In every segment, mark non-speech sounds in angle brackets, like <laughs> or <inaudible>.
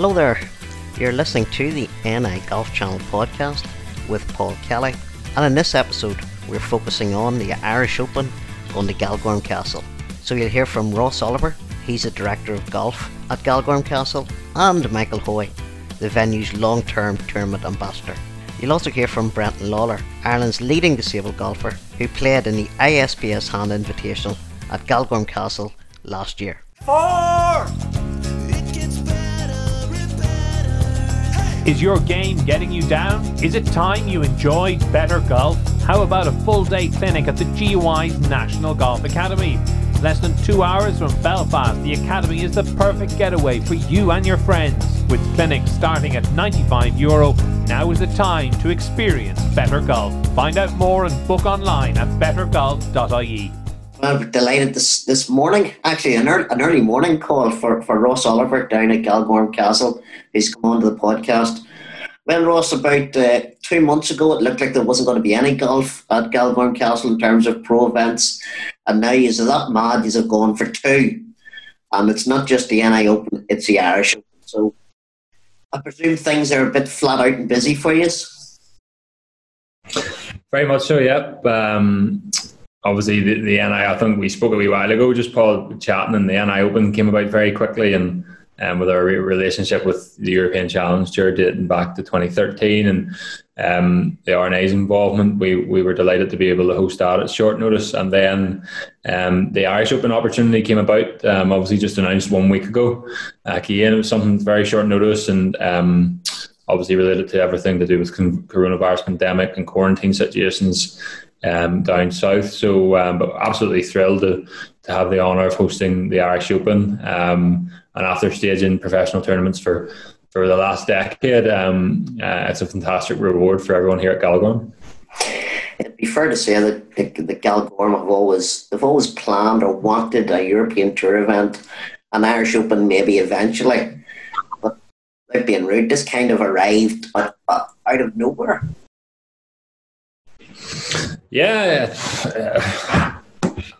Hello there. You're listening to the NI Golf Channel podcast with Paul Kelly, and in this episode, we're focusing on the Irish Open on the Galgorm Castle. So you'll hear from Ross Oliver, he's the director of golf at Galgorm Castle, and Michael Hoey, the venue's long term tournament ambassador. You'll also hear from Brendan Lawlor, Ireland's leading disabled golfer, who played in the ISPS Handa Invitational at Galgorm Castle last year. Four! Is your game getting you down? Is it time you enjoyed better golf? How about a full day clinic at the GUI's National Golf Academy? Less than two hours from Belfast, the Academy is the perfect getaway for you and your friends. With clinics starting at €95, Euro, now is the time to experience better golf. Find out more and book online at bettergolf.ie. We're delighted this this morning. Actually, an early, an early morning call for, for Ross Oliver down at Galgorm Castle. He's come on to the podcast. Well, Ross, about uh, two months ago, it looked like there wasn't going to be any golf at Galgorm Castle in terms of pro events. And now you're that mad, you've gone for two. And it's not just the NI Open, it's the Irish Open. So I presume things are a bit flat out and busy for you. Very much so, yep. Um, obviously the, the NI, I think we spoke a wee while ago, just Paul chatting, and the NI Open came about very quickly, and um, with our relationship with the European Challenger dating back to 2013, and um, the R&A's involvement, we we were delighted to be able to host that at short notice, and then um, the Irish Open opportunity came about, um, obviously just announced one week ago. Uh, again, it was something very short notice, and um, obviously related to everything to do with coronavirus pandemic and quarantine situations um, down south. So, um, but absolutely thrilled to, to have the honour of hosting the Irish Open. Um, and after staging professional tournaments for, for the last decade, um, uh, it's a fantastic reward for everyone here at Galgorm. It'd be fair to say that the, the Galgorm have always they've always planned or wanted a European Tour event, an Irish Open maybe eventually. But without being rude, this kind of arrived out of nowhere. Yeah, <sighs>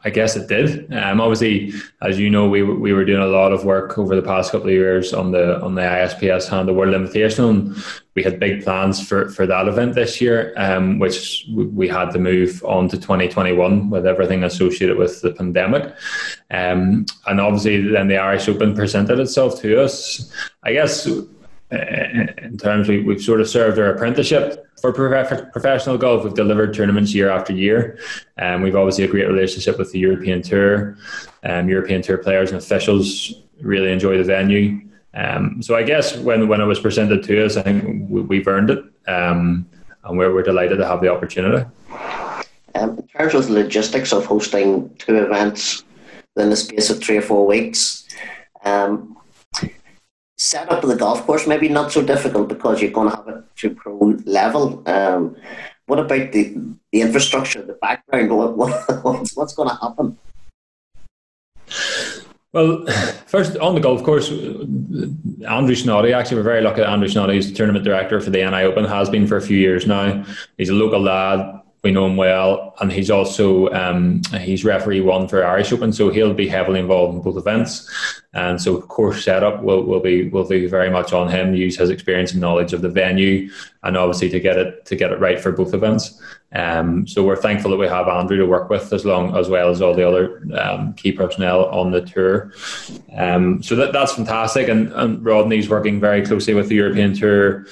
I guess it did. Um, obviously, as you know, we we were doing a lot of work over the past couple of years on the on the ISPS Hand the World Invitational, and we had big plans for for that event this year, um, which we had to move on to 2021 with everything associated with the pandemic. Um, and obviously, then the Irish Open presented itself to us. I guess in terms we, we've sort of served our apprenticeship for prof- professional golf, we've delivered tournaments year after year. And um, we've obviously a great relationship with the European Tour. Um, European Tour players and officials really enjoy the venue. Um, so I guess when, when it was presented to us, I think we, have earned it. Um, and we're, we're delighted to have the opportunity. Um, in terms of the logistics of hosting two events in the space of three or four weeks, um, setup of the golf course maybe not so difficult because you're going to have it to pro level. Um, what about the, the infrastructure, the background? What, what, <laughs> what's, what's going to happen? Well, first on the golf course, Andrew Snoddy. Actually, we're very lucky that Andrew Snoddy is the tournament director for the NI Open. Has been for a few years now. He's a local lad we know him well, and he's also um, he's referee one for Irish Open, so he'll be heavily involved in both events. And so course setup will, will be will be very much on him. Use his experience and knowledge of the venue, and obviously to get it to get it right for both events. Um, so we're thankful that we have Andrew to work with as long as well as all the other um, key personnel on the tour. Um, so that, that's fantastic. And, and, Rodney's working very closely with the European Tour,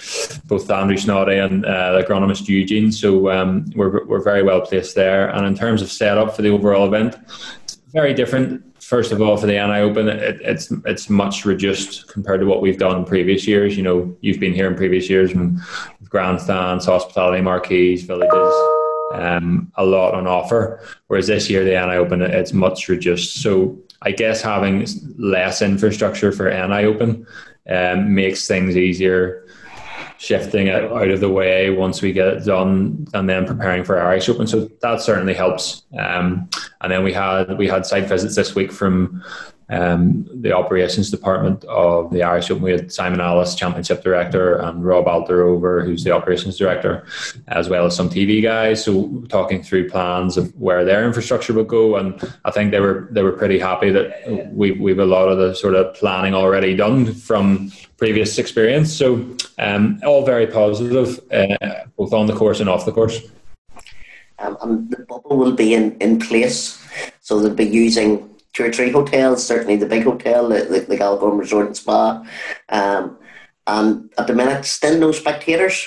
both Andrew Snoddy and uh, the agronomist Eugene. So um, we're, we're very well placed there. And in terms of setup for the overall event, very different. First of all, for the NI Open, it, it's it's much reduced compared to what we've done in previous years. You know, you've been here in previous years and grandstands, hospitality marquees, villages, um, a lot on offer. Whereas this year, the NI Open, it's much reduced. So I guess having less infrastructure for NI Open um, makes things easier shifting it out of the way once we get it done and then preparing for our Irish Open. So that certainly helps. Um, and then we had we had site visits this week from um, the operations department of the Irish Open. We had Simon Alice, championship director, and Rob Alterover, who's the operations director, as well as some TV guys. So talking through plans of where their infrastructure would go, and I think they were they were pretty happy that we we've a lot of the sort of planning already done from previous experience. So um, all very positive, uh, both on the course and off the course. Um, and the bubble will be in, in place, so they'll be using two or three hotels, certainly the big hotel, the, the, the Galgorm Resort and Spa. Um, and at the minute, still no spectators.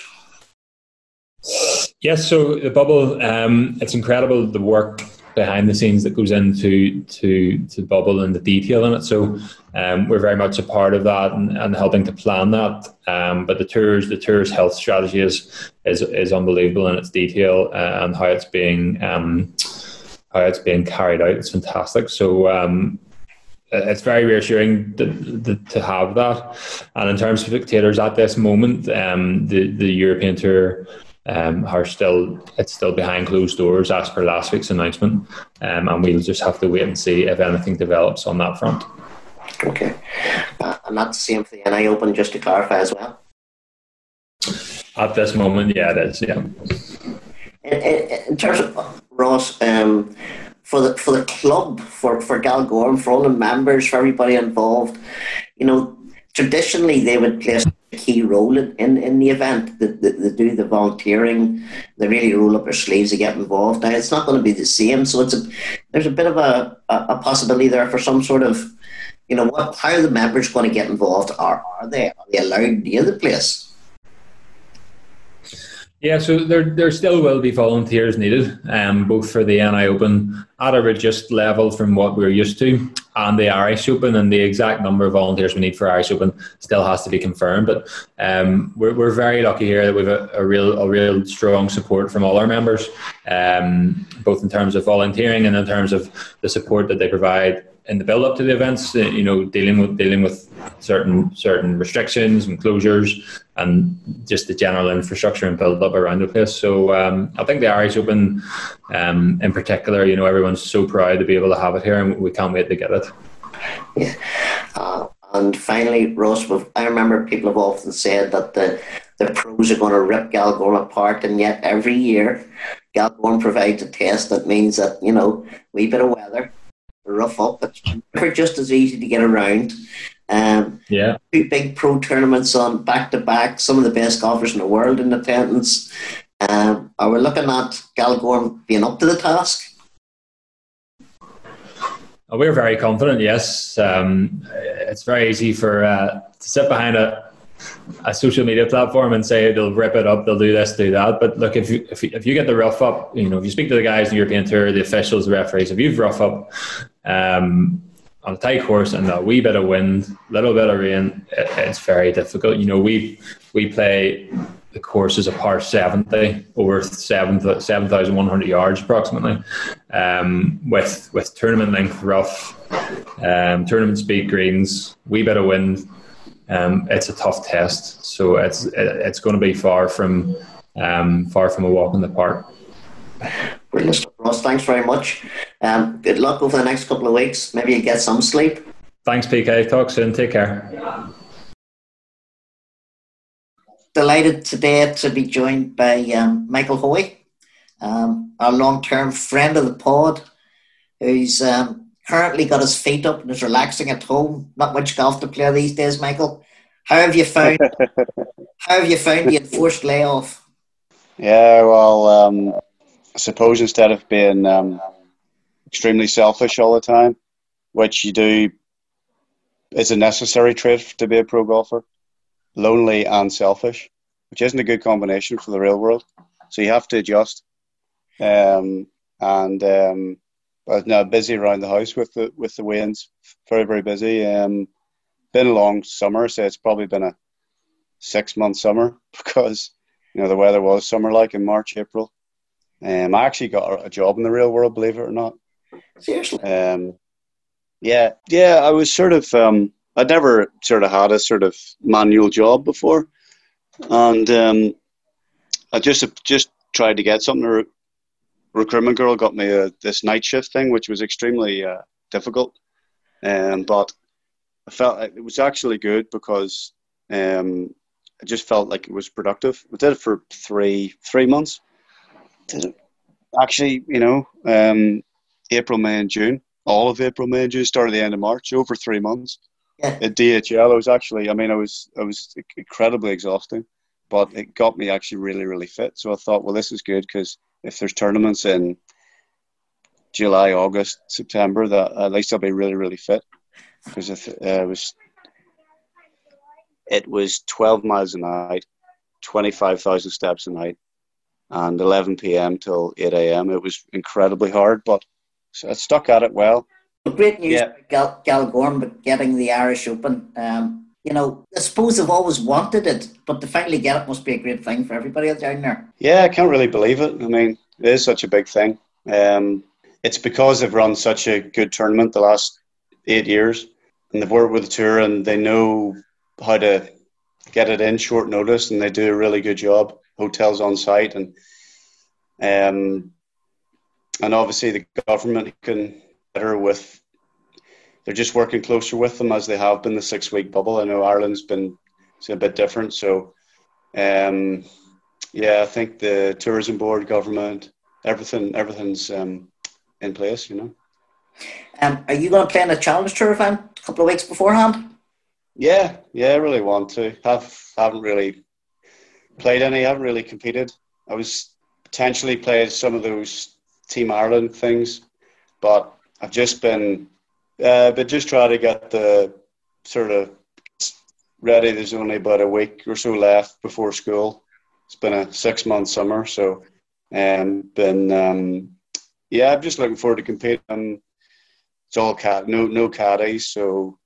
Yes, so the bubble, um, it's incredible the work behind the scenes that goes into to to bubble and the detail in it. So um, we're very much a part of that and, and helping to plan that. Um, but the tours, the tours health strategy is is, is unbelievable in its detail uh, and how it's being um, how it's being carried out. It's fantastic. So um, it's very reassuring to, to, have that. And in terms of spectators at this moment, um, the the European tour um, are still it's still behind closed doors as per last week's announcement, um, and we'll just have to wait and see if anything develops on that front. Okay, uh, and that's the same for the NI Open. Just to clarify as well. At this moment, yeah, it is. Yeah. In, in, in terms of Ross, um, for the for the club, for for Galgorm, for all the members, for everybody involved, you know, traditionally they would place a key role in, in, in the event. They, they, do the volunteering, they really roll up their sleeves to get involved. Now it's not going to be the same, so it's a there's a bit of a, a, a possibility there for some sort of, you know, what how are the members going to get involved? Are are they are they allowed near the place? Yeah, so there there still will be volunteers needed, um, both for the NI Open at a reduced level from what we're used to, and the Irish Open, and the exact number of volunteers we need for Irish Open still has to be confirmed. But um, we're we're very lucky here that we've a, a real a real strong support from all our members, um, both in terms of volunteering and in terms of the support that they provide in the build up to the events, you know, dealing with dealing with certain certain restrictions and closures, and just the general infrastructure and build up around the place. So um, I think the Irish Open, um, in particular, you know, everyone's so proud to be able to have it here, and we can't wait to get it. Yeah. Uh, and finally, Ross, I remember people have often said that the the pros are going to rip Galgorm apart, and yet every year Galgorm provides a test that means that you know we bit of weather rough up. It's just as easy to get around. Um, yeah. Two big pro tournaments on back to back, some of the best golfers in the world in attendance. Um, are we looking at Galgorm being up to the task? Oh, we're very confident, yes. Um, it's very easy for uh, to sit behind a, a social media platform and say they'll rip it up, they'll do this, do that. But look, if you, if you, if you get the rough up, you know, if you speak to the guys in the European Tour, the officials, the referees, if you've rough up um, on a tight course and a wee bit of wind, little bit of rain, it, it's very difficult. You know, we we play the course is a par 70 over seven 7,100 yards approximately um, with with tournament length rough um, tournament speed greens wee bit of wind um, it's a tough test. So it's it's going to be far from um, far from a walk in the park. Brilliant, Ross. Thanks very much. Um, good luck over the next couple of weeks. Maybe you get some sleep. Thanks, PK. Talk soon. Take care. Delighted today to be joined by um, Michael Hoey, um, our long-term friend of the pod, who's um, currently got his feet up and is relaxing at home. Not much golf to play these days, Michael. How have you found? <laughs> how have you found the enforced layoff? Yeah, well, um, I suppose instead of being um, extremely selfish all the time, which you do, is a necessary trait to be a pro golfer, lonely and selfish, which isn't a good combination for the real world. So you have to adjust. Um, and um, but now busy around the house with the with the weigh-ins. Very very busy. Um, been a long summer, so it's probably been a six month summer <laughs> because you know the weather was summer like in March April. Um, I actually got a job in the real world, believe it or not. Seriously. Um, yeah, yeah. I was sort of um, I'd never sort of had a sort of manual job before, and um, I just just tried to get something A recruitment girl got me a, this night shift thing, which was extremely uh, difficult. Um, but I felt it was actually good because um, I just felt like it was productive. I did it for three three months. Did it actually, you know, um, April, May, and June. All of April, May, and June. Started the end of March. Over three months. Yeah. At DHL, I was actually. I mean, I was. I was incredibly exhausting, but it got me actually really, really fit. So I thought, well, this is good because if there's tournaments in July, August, September, that at least I'll be really, really fit because if uh, it was it was 12 miles a night, 25,000 steps a night, and 11 p.m. till 8 a.m. It was incredibly hard, but I stuck at it well. Great news, yeah. Gal, Galgorm, but getting the Irish Open. Um, you know, I suppose they've always wanted it, but to finally get it must be a great thing for everybody down there. Yeah, I can't really believe it. I mean, it is such a big thing. Um, it's because they've run such a good tournament the last eight years, and they've worked with the tour, and they know how to get it in short notice, and they do a really good job. Hotels on site, and um, and obviously the government can better with. They're just working closer with them as they have been the six week bubble. I know Ireland's been a bit different, so um, yeah, I think the tourism board, government, everything, everything's um, in place. You know. Um, are you going to play in a challenge tour event a couple of weeks beforehand? Yeah, yeah, I really want to. Have haven't really played any. I haven't really competed. I was potentially played some of those Team Ireland things, but I've just been, uh, but just try to get the sort of ready. There's only about a week or so left before school. It's been a six month summer, so um, been um, yeah. I'm just looking forward to competing. It's all cat, no no caddies, so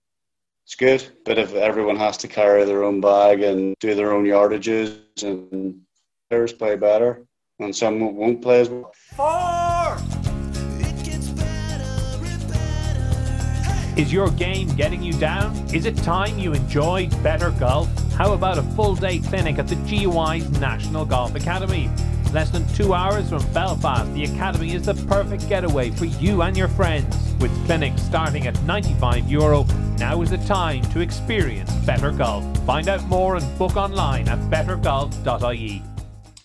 it's good. But if everyone has to carry their own bag and do their own yardages, and players play better, and some won't play as well. Four. Is your game getting you down? Is it time you enjoyed better golf? How about a full day clinic at the GUI's National Golf Academy? Less than two hours from Belfast, the Academy is the perfect getaway for you and your friends. With clinics starting at 95 euro, now is the time to experience better golf. Find out more and book online at bettergolf.ie.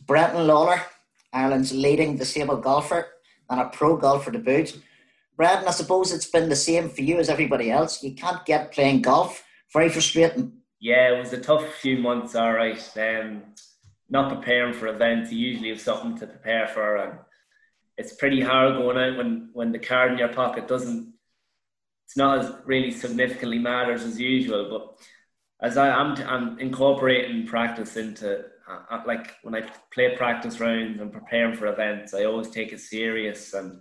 Brendan Lawlor, Ireland's leading disabled golfer and a pro golfer to boot. Brendan, I suppose it's been the same for you as everybody else. You can't get playing golf. Very frustrating. Yeah, it was a tough few months, all right. Um, not preparing for events, you usually have something to prepare for, and it's pretty hard going out when when the card in your pocket doesn't. It's not as really significantly matters as usual, but as I, am I'm, I'm incorporating practice into uh, uh, like when I play practice rounds and preparing for events, I always take it serious and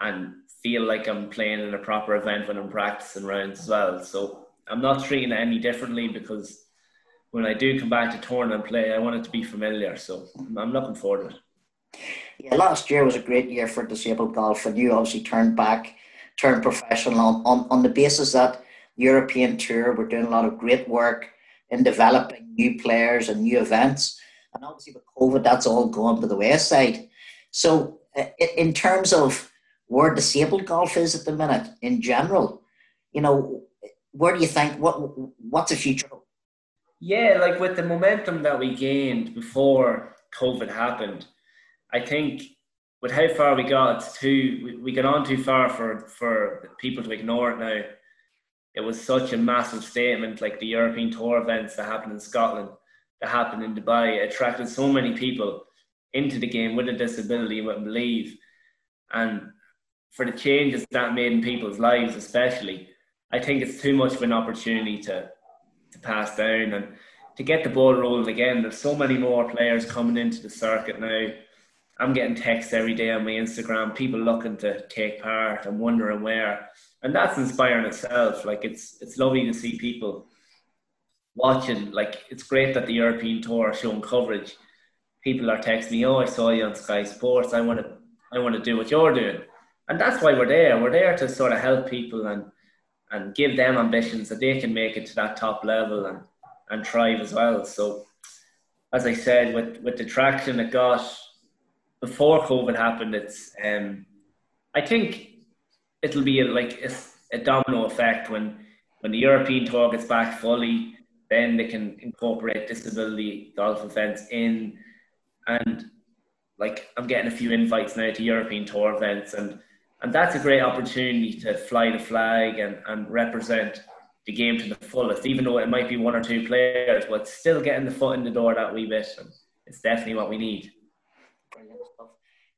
and feel like I'm playing in a proper event when I'm practicing rounds as well. So I'm not treating it any differently because when I do come back to tournament play, I want it to be familiar. So I'm looking forward to it. Yeah, last year was a great year for disabled golf, and you obviously turned back, turned professional on, on, on the basis that European Tour were doing a lot of great work in developing new players and new events. And obviously, with COVID, that's all gone to the wayside. So, uh, in terms of where disabled golf is at the minute in general, you know, where do you think what what's the future? Yeah, like with the momentum that we gained before COVID happened, I think with how far we got, it's too we, we got on too far for for people to ignore it now. It was such a massive statement, like the European Tour events that happened in Scotland, that happened in Dubai, attracted so many people into the game with a disability, wouldn't believe. And for the changes that made in people's lives, especially, I think it's too much of an opportunity to to pass down and to get the ball rolling again. There's so many more players coming into the circuit now. I'm getting texts every day on my Instagram, people looking to take part and wondering where. And that's inspiring itself. Like it's it's lovely to see people watching. Like it's great that the European tour are showing coverage. People are texting me, Oh, I saw you on Sky Sports. I want to I want to do what you're doing. And that's why we're there. We're there to sort of help people and and give them ambitions that they can make it to that top level and, and thrive as well. So, as I said, with, with the traction it got before COVID happened, it's um, I think it'll be a, like a domino effect when when the European tour gets back fully, then they can incorporate disability golf events in and like I'm getting a few invites now to European tour events and and that's a great opportunity to fly the flag and, and represent the game to the fullest, even though it might be one or two players, but still getting the foot in the door that wee bit. And it's definitely what we need.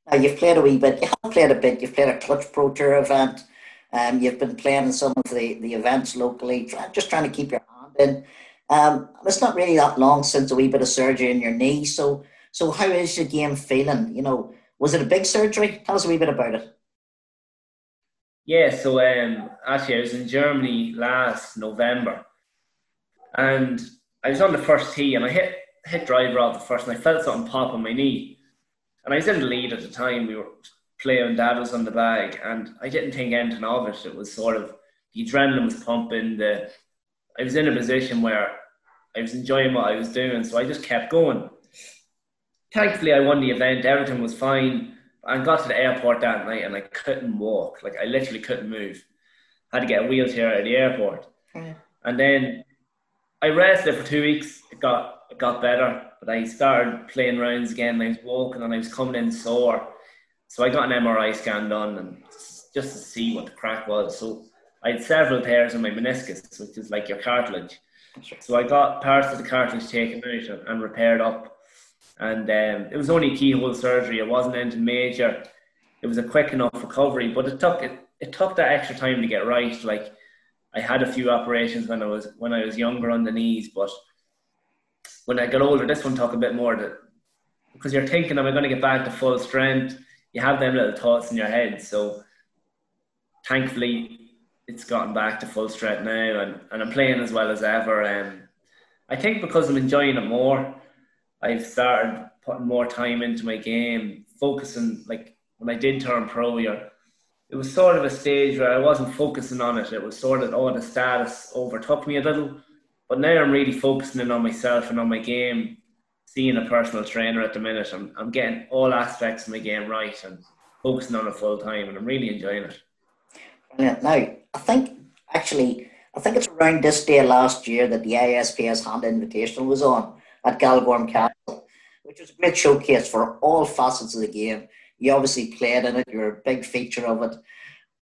Now you've played a wee bit. You have played a bit. You've played a Clutch Pro Tour event. Um, you've been playing in some of the, the events locally, just trying to keep your hand in. Um, it's not really that long since a wee bit of surgery in your knee. So, so how is your game feeling? You know, was it a big surgery? Tell us a wee bit about it. Yeah, so um, actually, I was in Germany last November, and I was on the first tee, and I hit hit driver off the first, and I felt something pop on my knee, and I was in the lead at the time. We were playing, Dad was on the bag, and I didn't think anything of it. It was sort of the adrenaline was pumping. The I was in a position where I was enjoying what I was doing, so I just kept going. Thankfully, I won the event. Everything was fine I got to the airport that night and I couldn't walk. Like I literally couldn't move. I had to get a wheelchair at the airport. Mm. And then I rested for two weeks. It got it got better, but I started playing rounds again. I was walking and I was coming in sore. So I got an MRI scan done and just to see what the crack was. So I had several tears in my meniscus, which is like your cartilage. So I got parts of the cartilage taken out and repaired up and um, it was only keyhole surgery. It wasn't anything major. It was a quick enough recovery, but it took it, it took that extra time to get right. Like I had a few operations when I was when I was younger on the knees, but when I got older, this one took a bit more to because you're thinking, am I going to get back to full strength? You have them little thoughts in your head. So thankfully, it's gotten back to full strength now, and, and I'm playing as well as ever. Um, I think because I'm enjoying it more, I've started putting more time into my game, focusing. Like when I did turn pro year, it was sort of a stage where I wasn't focusing on it. It was sort of, oh, the status overtook me a little. But now I'm really focusing in on myself and on my game, seeing a personal trainer at the minute. I'm, I'm getting all aspects of my game right and focusing on it full time, and I'm really enjoying it. Now, I think actually, I think it's around this day last year that the ISPS Handa Invitational was on at Galgorm Castle, which was a great showcase for all facets of the game. You obviously played in it, you're a big feature of it.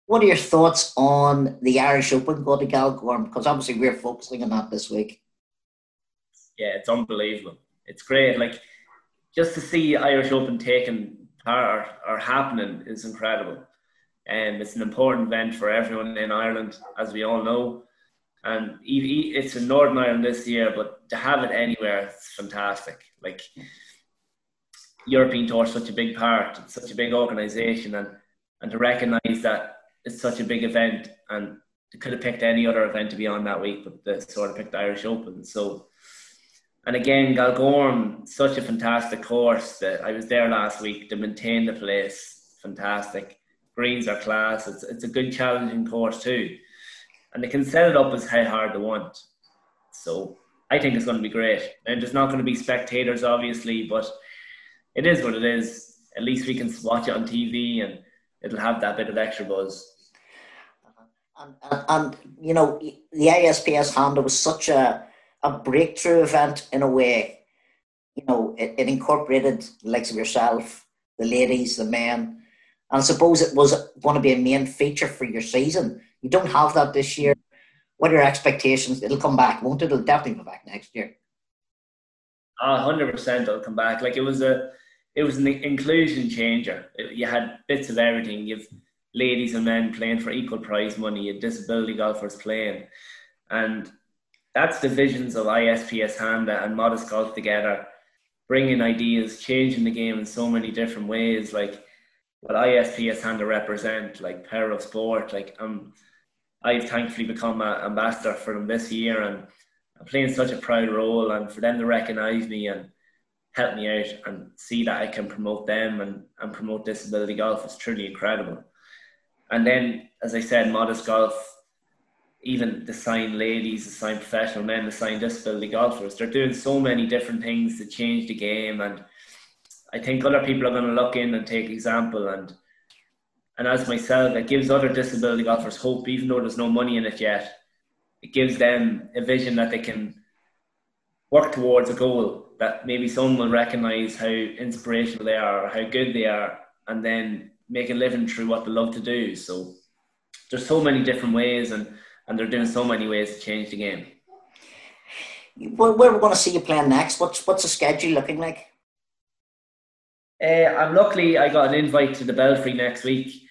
What are your thoughts on the Irish Open going to Galgorm? Because obviously we're focusing on that this week. Yeah, it's unbelievable. It's great. Like just to see Irish Open taking part or, or happening is incredible. And um, it's an important event for everyone in Ireland, as we all know. And it's in Northern Ireland this year, but to have it anywhere, it's fantastic. Like European Tour is such a big part, it's such a big organisation, and and to recognise that it's such a big event, and they could have picked any other event to be on that week, but they sort of picked the Irish Open. So, and again, Galgorm, such a fantastic course. That I was there last week. to maintain the place, fantastic. Greens are class. It's it's a good challenging course too and they can set it up as how hard they want. So I think it's going to be great. And there's not going to be spectators, obviously, but it is what it is. At least we can watch it on TV, and it'll have that bit of extra buzz. And, and, and you know, the ISPS Handa was such a a breakthrough event in a way. You know, it, it incorporated the likes of yourself, the ladies, the men, and I suppose it was going to be a main feature for your season you don't have that this year. What are your expectations? It'll come back, won't it? It'll definitely come back next year. hundred percent, it'll come back. Like it was a, it was an inclusion changer. It, you had bits of everything. You've ladies and men playing for equal prize money. You disability golfers playing, and that's the visions of ISPS Handa and Modest Golf together, bringing ideas, changing the game in so many different ways. Like what ISPS Handa represent, like power of sport. Like I'm I've thankfully become an ambassador for them this year, and I'm playing such a proud role. And for them to recognise me and help me out and see that I can promote them and, and promote disability golf is truly incredible. And then, as I said, modest golf, even the signed ladies, the signed professional men, the signed disability golfers, they're doing so many different things to change the game. And I think other people are going to look in and take example and And as myself, it gives other disability golfers hope, even though there's no money in it yet. It gives them a vision that they can work towards a goal that maybe someone will recognize how inspirational they are how good they are and then make a living through what they love to do. So there's so many different ways and, and they're doing so many ways to change the game. Where, where we're going to see you playing next? What's what's the schedule looking like? Uh, I'm luckily I got an invite to the Belfry next week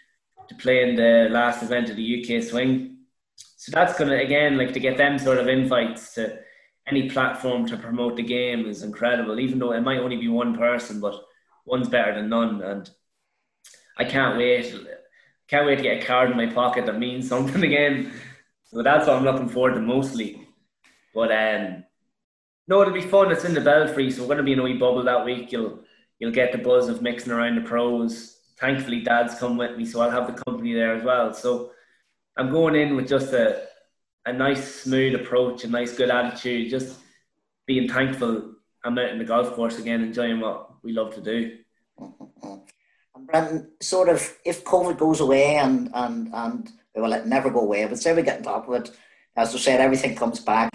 to play in the last event of the UK Swing. So that's gonna again like to get them sort of invites to any platform to promote the game is incredible. Even though it might only be one person, but one's better than none, and I can't wait. Can't wait to get a card in my pocket that means <laughs> something again. So that's what I'm looking forward to mostly. But um, no, it'll be fun. It's in the Belfry, so we're going to be in a wee bubble that week. You'll you'll get the buzz of mixing around the pros. Thankfully, Dad's come with me, so I'll have the company there as well. So I'm going in with just a a nice, smooth approach, a nice, good attitude, just being thankful I'm out in the golf course again, enjoying what we love to do. And sort of, if COVID goes away and and and well, it never go away, but say we get on top of it, as I said, everything comes back.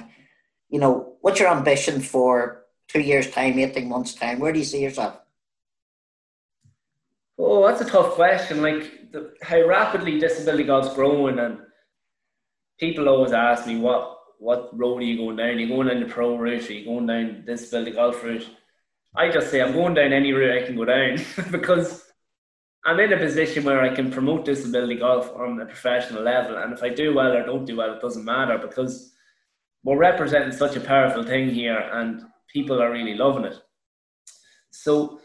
You know, what's your ambition for two years' time, eighteen months' time? Where do you see yourself? Oh, that's a tough question. Like the, how rapidly disability golf's growing, and people always ask me what what road are you going down? Are you going down the pro route? Are you going down disability golf route? I just say I'm going down any route I can go down <laughs> because I'm in a position where I can promote disability golf on a professional level, and if I do well or don't do well, it doesn't matter because we're representing such a powerful thing here, and people are really loving it. So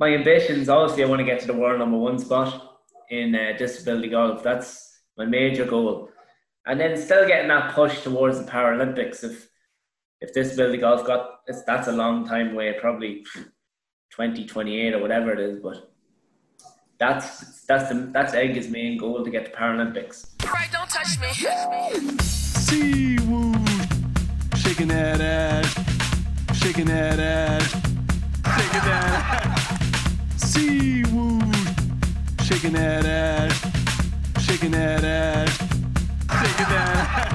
my ambitions, obviously, I want to get to the world number one spot in uh, disability golf. That's my major goal, and then still getting that push towards the Paralympics. If if disability golf got that's a long time away, probably 2028 or whatever it is, but that's that's the that's Edgar's main goal to get to Paralympics. Right, don't touch me. Seawood, shaking that ass, shaking that ass, shaking that ass. Woo. Shaking that ass. Shaking that ass. Shaking that ass.